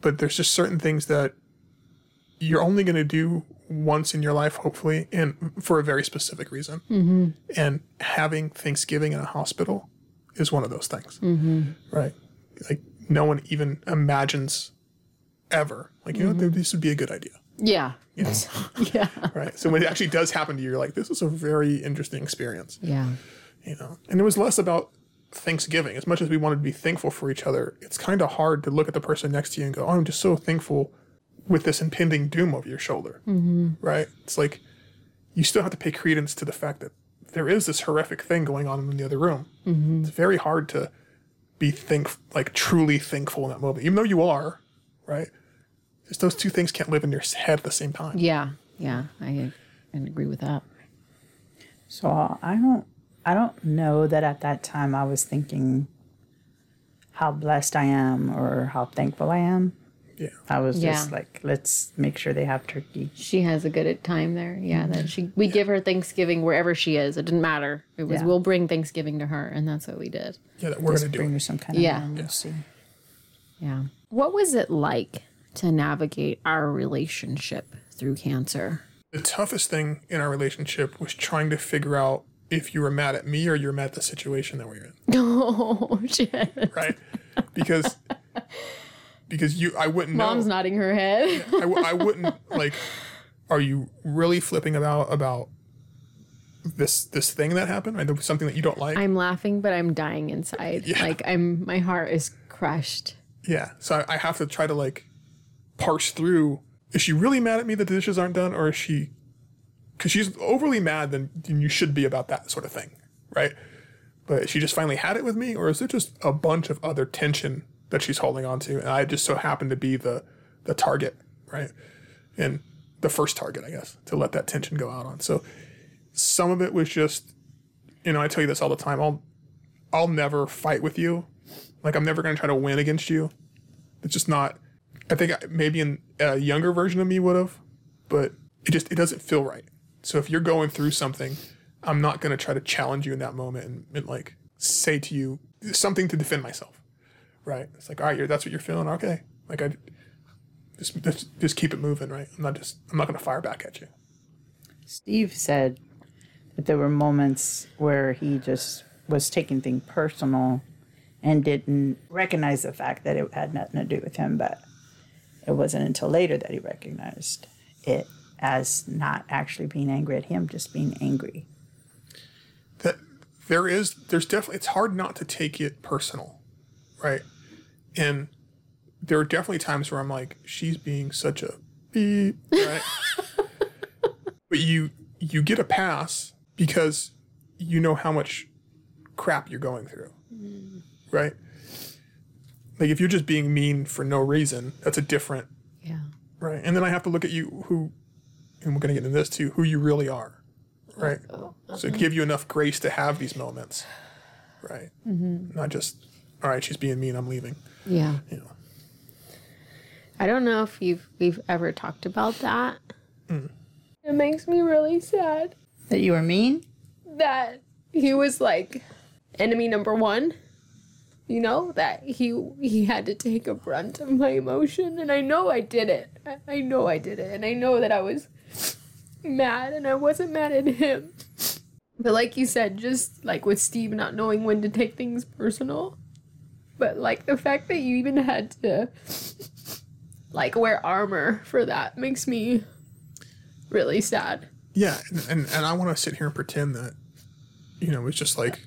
But there's just certain things that you're only going to do once in your life, hopefully, and for a very specific reason. Mm-hmm. And having Thanksgiving in a hospital is one of those things, mm-hmm. right? Like no one even imagines ever, like you know, this would be a good idea. Yeah. yeah. right? So when it actually does happen to you, you're like, this is a very interesting experience. Yeah. You know, and it was less about Thanksgiving. As much as we wanted to be thankful for each other, it's kind of hard to look at the person next to you and go, oh, I'm just so thankful with this impending doom over your shoulder. Mm-hmm. Right? It's like you still have to pay credence to the fact that there is this horrific thing going on in the other room. Mm-hmm. It's very hard to be think like truly thankful in that moment, even though you are, right? Just those two things can't live in your head at the same time. Yeah. Yeah. I can agree with that. So I don't I don't know that at that time I was thinking how blessed I am or how thankful I am. Yeah. I was Yeah. just like, let's make sure they have turkey. She has a good time there. Yeah. That she we give her Thanksgiving wherever she is. It didn't matter. It was Yeah. we'll bring Thanksgiving to her, and that's what we did. Yeah, that we're gonna do bring it. her some kind of Yeah. normalcy. Yeah. What was it like to navigate our relationship through cancer? The toughest thing in our relationship was trying to figure out if you were mad at me or you're mad at the situation that we were in, Oh shit. right? Because because you, I wouldn't Mom's know. nodding her head. I, I wouldn't like. Are you really flipping about about this this thing that happened? Right, something that you don't like. I'm laughing, but I'm dying inside. Yeah. Like I'm my heart is crushed. Yeah. So I, I have to try to like parse through is she really mad at me that the dishes aren't done or is she because she's overly mad then, then you should be about that sort of thing right but she just finally had it with me or is it just a bunch of other tension that she's holding on to and i just so happen to be the the target right? And the first target i guess to let that tension go out on. So some of it was just you know i tell you this all the time i'll i'll never fight with you. Like i'm never going to try to win against you. It's just not i think I- maybe in a younger version of me would have but it just it doesn't feel right. So if you're going through something i'm not going to try to challenge you in that moment and, and like say to you something to defend myself right. It's like all right you're, that's what you're feeling? Okay. Like i just, just just keep it moving right? I'm not just i'm not going to fire back at you. Steve said that there were moments where he just was taking things personal and didn't recognize the fact that it had nothing to do with him. But it wasn't until later that he recognized it as not actually being angry at him, just being angry. that there is there's definitely it's hard not to take it personal right and there are definitely times where i'm like she's being such a beep right? But you you get a pass because you know how much crap you're going through mm. right? Like if you're just being mean for no reason that's a different Yeah. right? And then i have to look at you who and we're going to get into this too who you really are right? Oh, oh, so give you enough grace to have these moments right? Mm-hmm. Not just all right she's being mean i'm leaving Yeah. you know I don't know if you've we've ever talked about that. Mm. It makes me really sad That you were mean? that he was like enemy number one. You know that he he had to take a brunt of my emotion, and I know I did it. I, I know I did it, and I know that I was mad, and I wasn't mad at him. But like you said, just like with Steve not knowing when to take things personal, but like the fact that you even had to like wear armor for that makes me really sad. yeah and, and, and i want to sit here and pretend that you know it's just like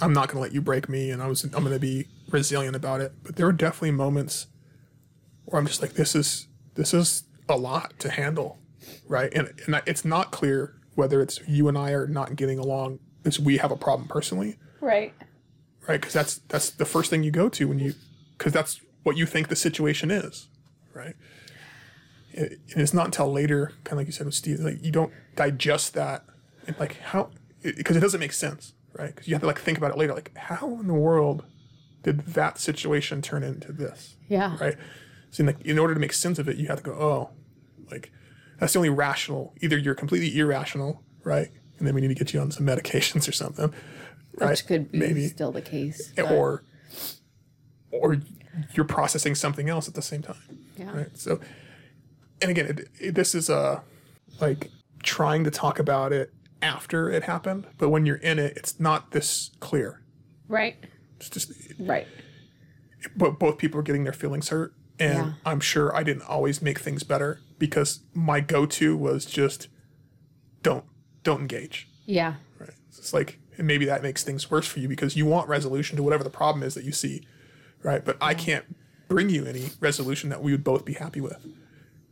i'm not going to let you break me and i was i'm going to be resilient about it but there are definitely moments where i'm just like this is this is a lot to handle right and, and it's not clear whether it's you and i are not getting along is we have a problem personally Right. Right? Because that's that's the first thing you go to when you, because that's what you think the situation is, right? It, and it's not until later, kind of like you said with Steve, like you don't digest that, and like how, because it, doesn't make sense, right? Because you have to like think about it later, like how in the world did that situation turn into this, Yeah. right? So like in order to make sense of it, you have to go, oh, like that's the only rational. Either you're completely irrational, right? And then we need to get you on some medications or something, right? Which could be maybe still the case. but- or or you're processing something else at the same time. Yeah. Right. So, and again, it, it, this is a like trying to talk about it after it happened, but when you're in it, it's not this clear. Right. It's just, Right. but both people are getting their feelings hurt, and Yeah. I'm sure I didn't always make things better because my go-to was just don't don't engage. Yeah. Right. It's like, and maybe that makes things worse for you because you want resolution to whatever the problem is that you see, right? But I can't bring you any resolution that we would both be happy with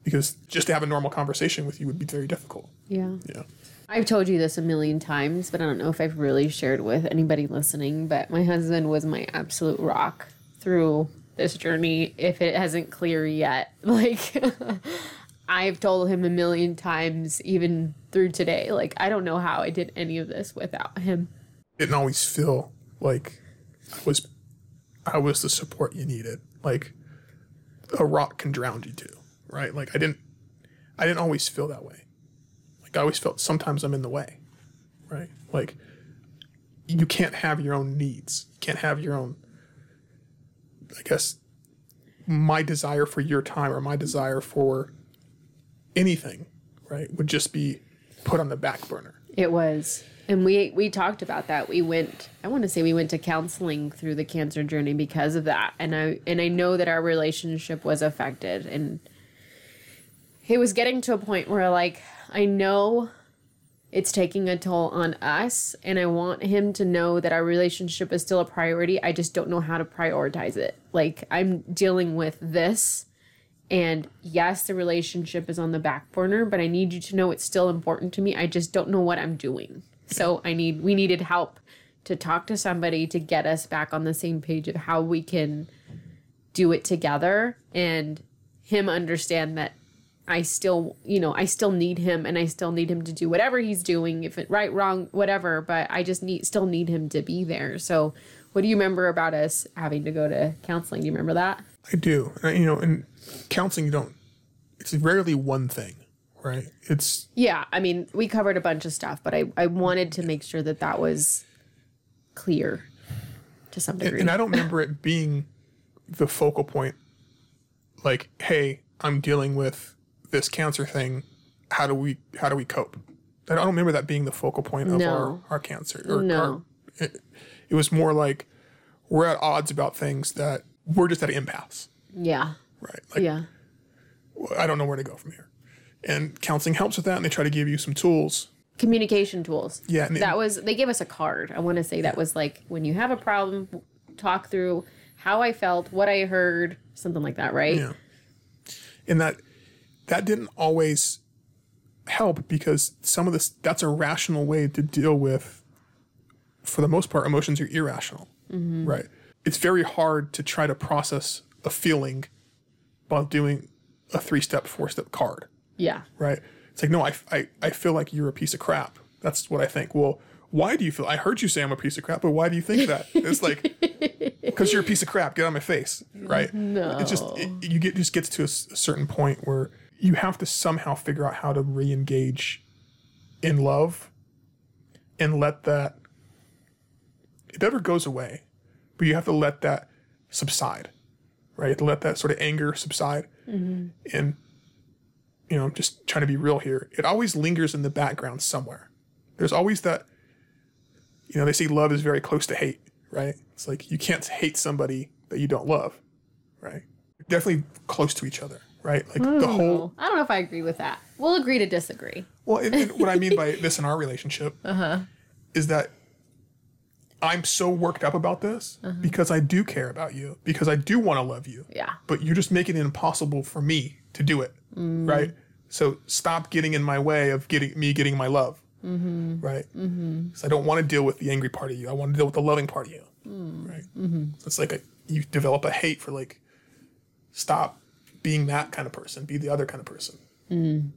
because just to have a normal conversation with you would be very difficult. Yeah. Yeah. I've told you this a million times, but I don't know if I've really shared with anybody listening. But my husband was my absolute rock through this journey. If it hasn't clear yet, like I've told him a million times, even through today. Like I don't know how I did any of this without him. Didn't always feel like I was I was the support you needed. Like a rock can drown you too, right? Like I didn't I didn't always feel that way. Like I always felt sometimes I'm in the way, right? Like you can't have your own needs. You can't have your own I guess my desire for your time or my desire for anything, right, would just be put on the back burner. It was. And we we talked about that. We went I want to say we went to counseling through the cancer journey because of that. And I and I know that our relationship was affected and it was getting to a point where like I know it's taking a toll on us and I want him to know that our relationship is still a priority. I just don't know how to prioritize it. Like I'm dealing with this and yes, the relationship is on the back burner, but I need you to know it's still important to me. I just don't know what I'm doing. So I need we needed help to talk to somebody to get us back on the same page of how we can do it together and him understand that I still, you know, I still need him and I still need him to do whatever he's doing, if it right, wrong, whatever, but I just need still need him to be there. So what do you remember about us having to go to counseling? Do you remember that? I do. You know, in counseling, you don't. It's rarely one thing, right? It's Yeah, I mean, we covered a bunch of stuff, but I, I wanted to make sure that that was clear to some degree. and I don't remember it being the focal point. Like, hey, I'm dealing with this cancer thing. How do we how do we cope? I don't remember that being the focal point of No. our, our cancer. Or No. our- it, it was more like we're at odds about things that we're just at an impasse, yeah, right? Like, yeah, I don't know where to go from here. And counseling helps with that, and they try to give you some tools. communication tools. Yeah, that was they gave us a card. I want to say that was like when you have a problem, talk through how I felt, what I heard, something like that, right? Yeah. And that that didn't always help because some of this that's a rational way to deal with for the most part emotions are irrational. Mm-hmm. Right. It's very hard to try to process a feeling while doing a three step, four step card. Yeah, Right. It's like, no, I, I, I feel like you're a piece of crap. That's what I think. Well, why do you feel? I heard you say I'm a piece of crap, but why do you think that? It's like because you're a piece of crap. Get on my face, right? No, it's just it, you get just gets to a, s- a certain point where you have to somehow figure out how to re-engage in love and let that. It never goes away, but you have to let that subside, right? You have to let that sort of anger subside, mm-hmm. and you know, I'm just trying to be real here. It always lingers in the background somewhere. There's always that, you know, they say love is very close to hate, right? It's like you can't hate somebody that you don't love, right? Definitely close to each other, right? Like the hmm. whole, I don't know if I agree with that. We'll agree to disagree. well, what I mean by this in our relationship uh-huh. is that I'm so worked up about this uh-huh. because I do care about you, because I do want to love you. Yeah. But you're just making it impossible for me to do it, Mm-hmm. right? So stop getting in my way of getting me getting my love, mm-hmm. right? Mm-hmm. Because I don't want to deal with the angry part of you. I want to deal with the loving part of you, mm. right? So it's like a, you develop a hate for like, stop being that kind of person, be the other kind of person. Mm.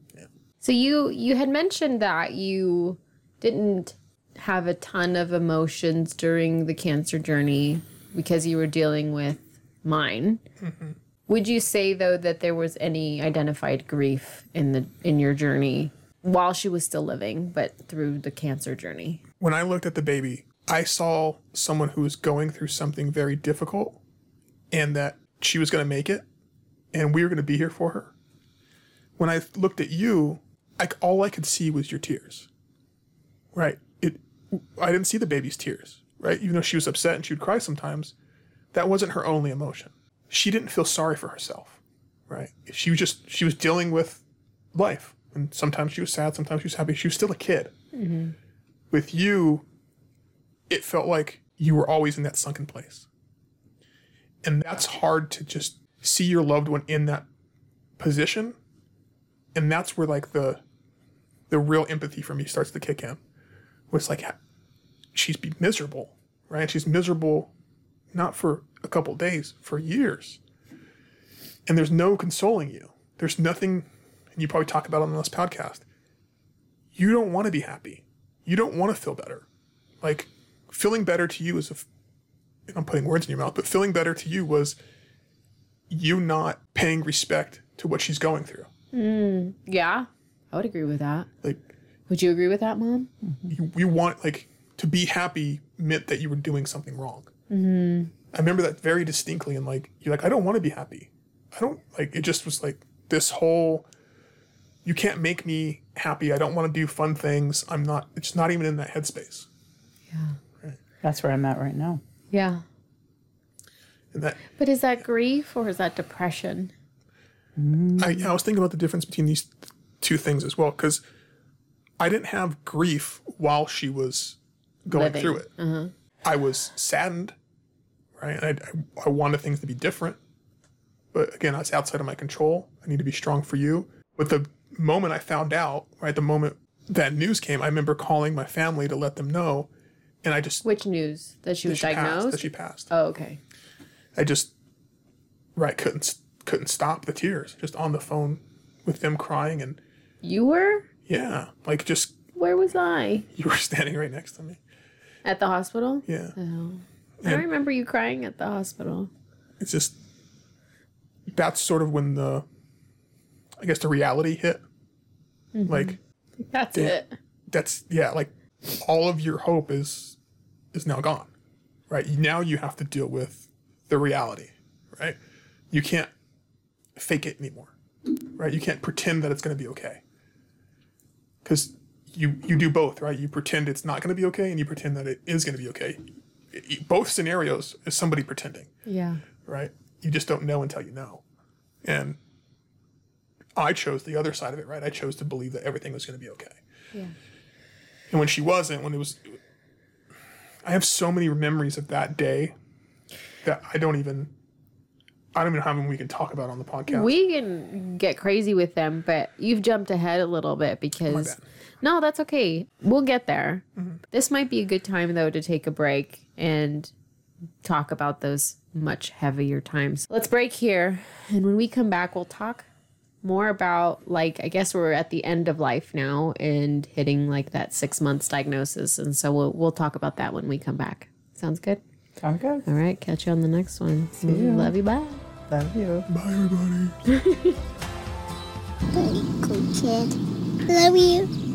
So you you had mentioned that you didn't have a ton of emotions during the cancer journey because you were dealing with mine. Would you say though that there was any identified grief in the in your journey while she was still living, but through the cancer journey? when I looked at the baby, I saw someone who was going through something very difficult and that she was going to make it and we were going to be here for her. When I looked at you, like all I could see was your tears. Right? It I didn't see the baby's tears, right? Even though she was upset and she would cry sometimes, that wasn't her only emotion. She didn't feel sorry for herself, right? She was just she was dealing with life, and sometimes she was sad, sometimes she was happy. She was still a kid. Mm-hmm. With you, it felt like you were always in that sunken place, and that's hard to just see your loved one in that position, and that's where like the the real empathy for me starts to kick in. Was like she's be miserable, right? She's miserable not for a couple days, for years. And there's no consoling you. There's nothing, and you probably talk about it on this podcast. You don't want to be happy. You don't want to feel better. Like feeling better to you is a, and I'm putting words in your mouth, but feeling better to you was you not paying respect to what she's going through. Mm, yeah, I would agree with that. Like Would you agree with that, Mom? you, you want like to be happy meant that you were doing something wrong. Mm-hmm. I remember that very distinctly, and like you're like, I don't want to be happy. I don't like. It just was like this whole. You can't make me happy. I don't want to do fun things. I'm not. It's not even in that headspace. Yeah. That's where I'm at right now. Yeah. And that But is that grief or is that depression? I, I was thinking about the difference between these two things as well because I didn't have grief while she was going Living. through it. I was saddened, right? I, I, I wanted things to be different, but again, that's outside of my control. I need to be strong for you. But the moment I found out, right, the moment that news came, I remember calling my family to let them know, and I just Which news? That she was she passed, diagnosed? that she passed. oh, okay. I just right couldn't couldn't stop the tears just on the phone with them crying and You were? yeah like just Where was I? you were standing right next to me At the hospital? yeah oh. I remember you crying at the hospital. it's just that's sort of when the I guess the reality hit. Mm-hmm. Like That's it. that's yeah like all of your hope is is now gone right? Now you have to deal with the reality right? You can't fake it anymore right? You can't pretend that it's going to be okay. Because you you do both right? You pretend it's not going to be okay and you pretend that it is going to be okay both scenarios is somebody pretending Yeah. right? You just don't know until you know. And I chose the other side of it, right? I chose to believe that everything was going to be okay. Yeah. And when she wasn't, when it was, I have so many memories of that day that I don't even, I don't even know how many we can talk about on the podcast. We can get crazy with them, but you've jumped ahead a little bit because. Bad. No, that's okay. We'll get there. Mm-hmm. This might be a good time, though, to take a break and talk about those much heavier times. Let's break here. And when we come back, we'll talk more about, like, I guess we're at the end of life now and hitting like that six months diagnosis. And so we'll, we'll talk about that when we come back. Sounds good? Sound good? All right. Catch you on the next one. Love you. Bye. Love you. Bye, everybody. Very cool kid. Love you.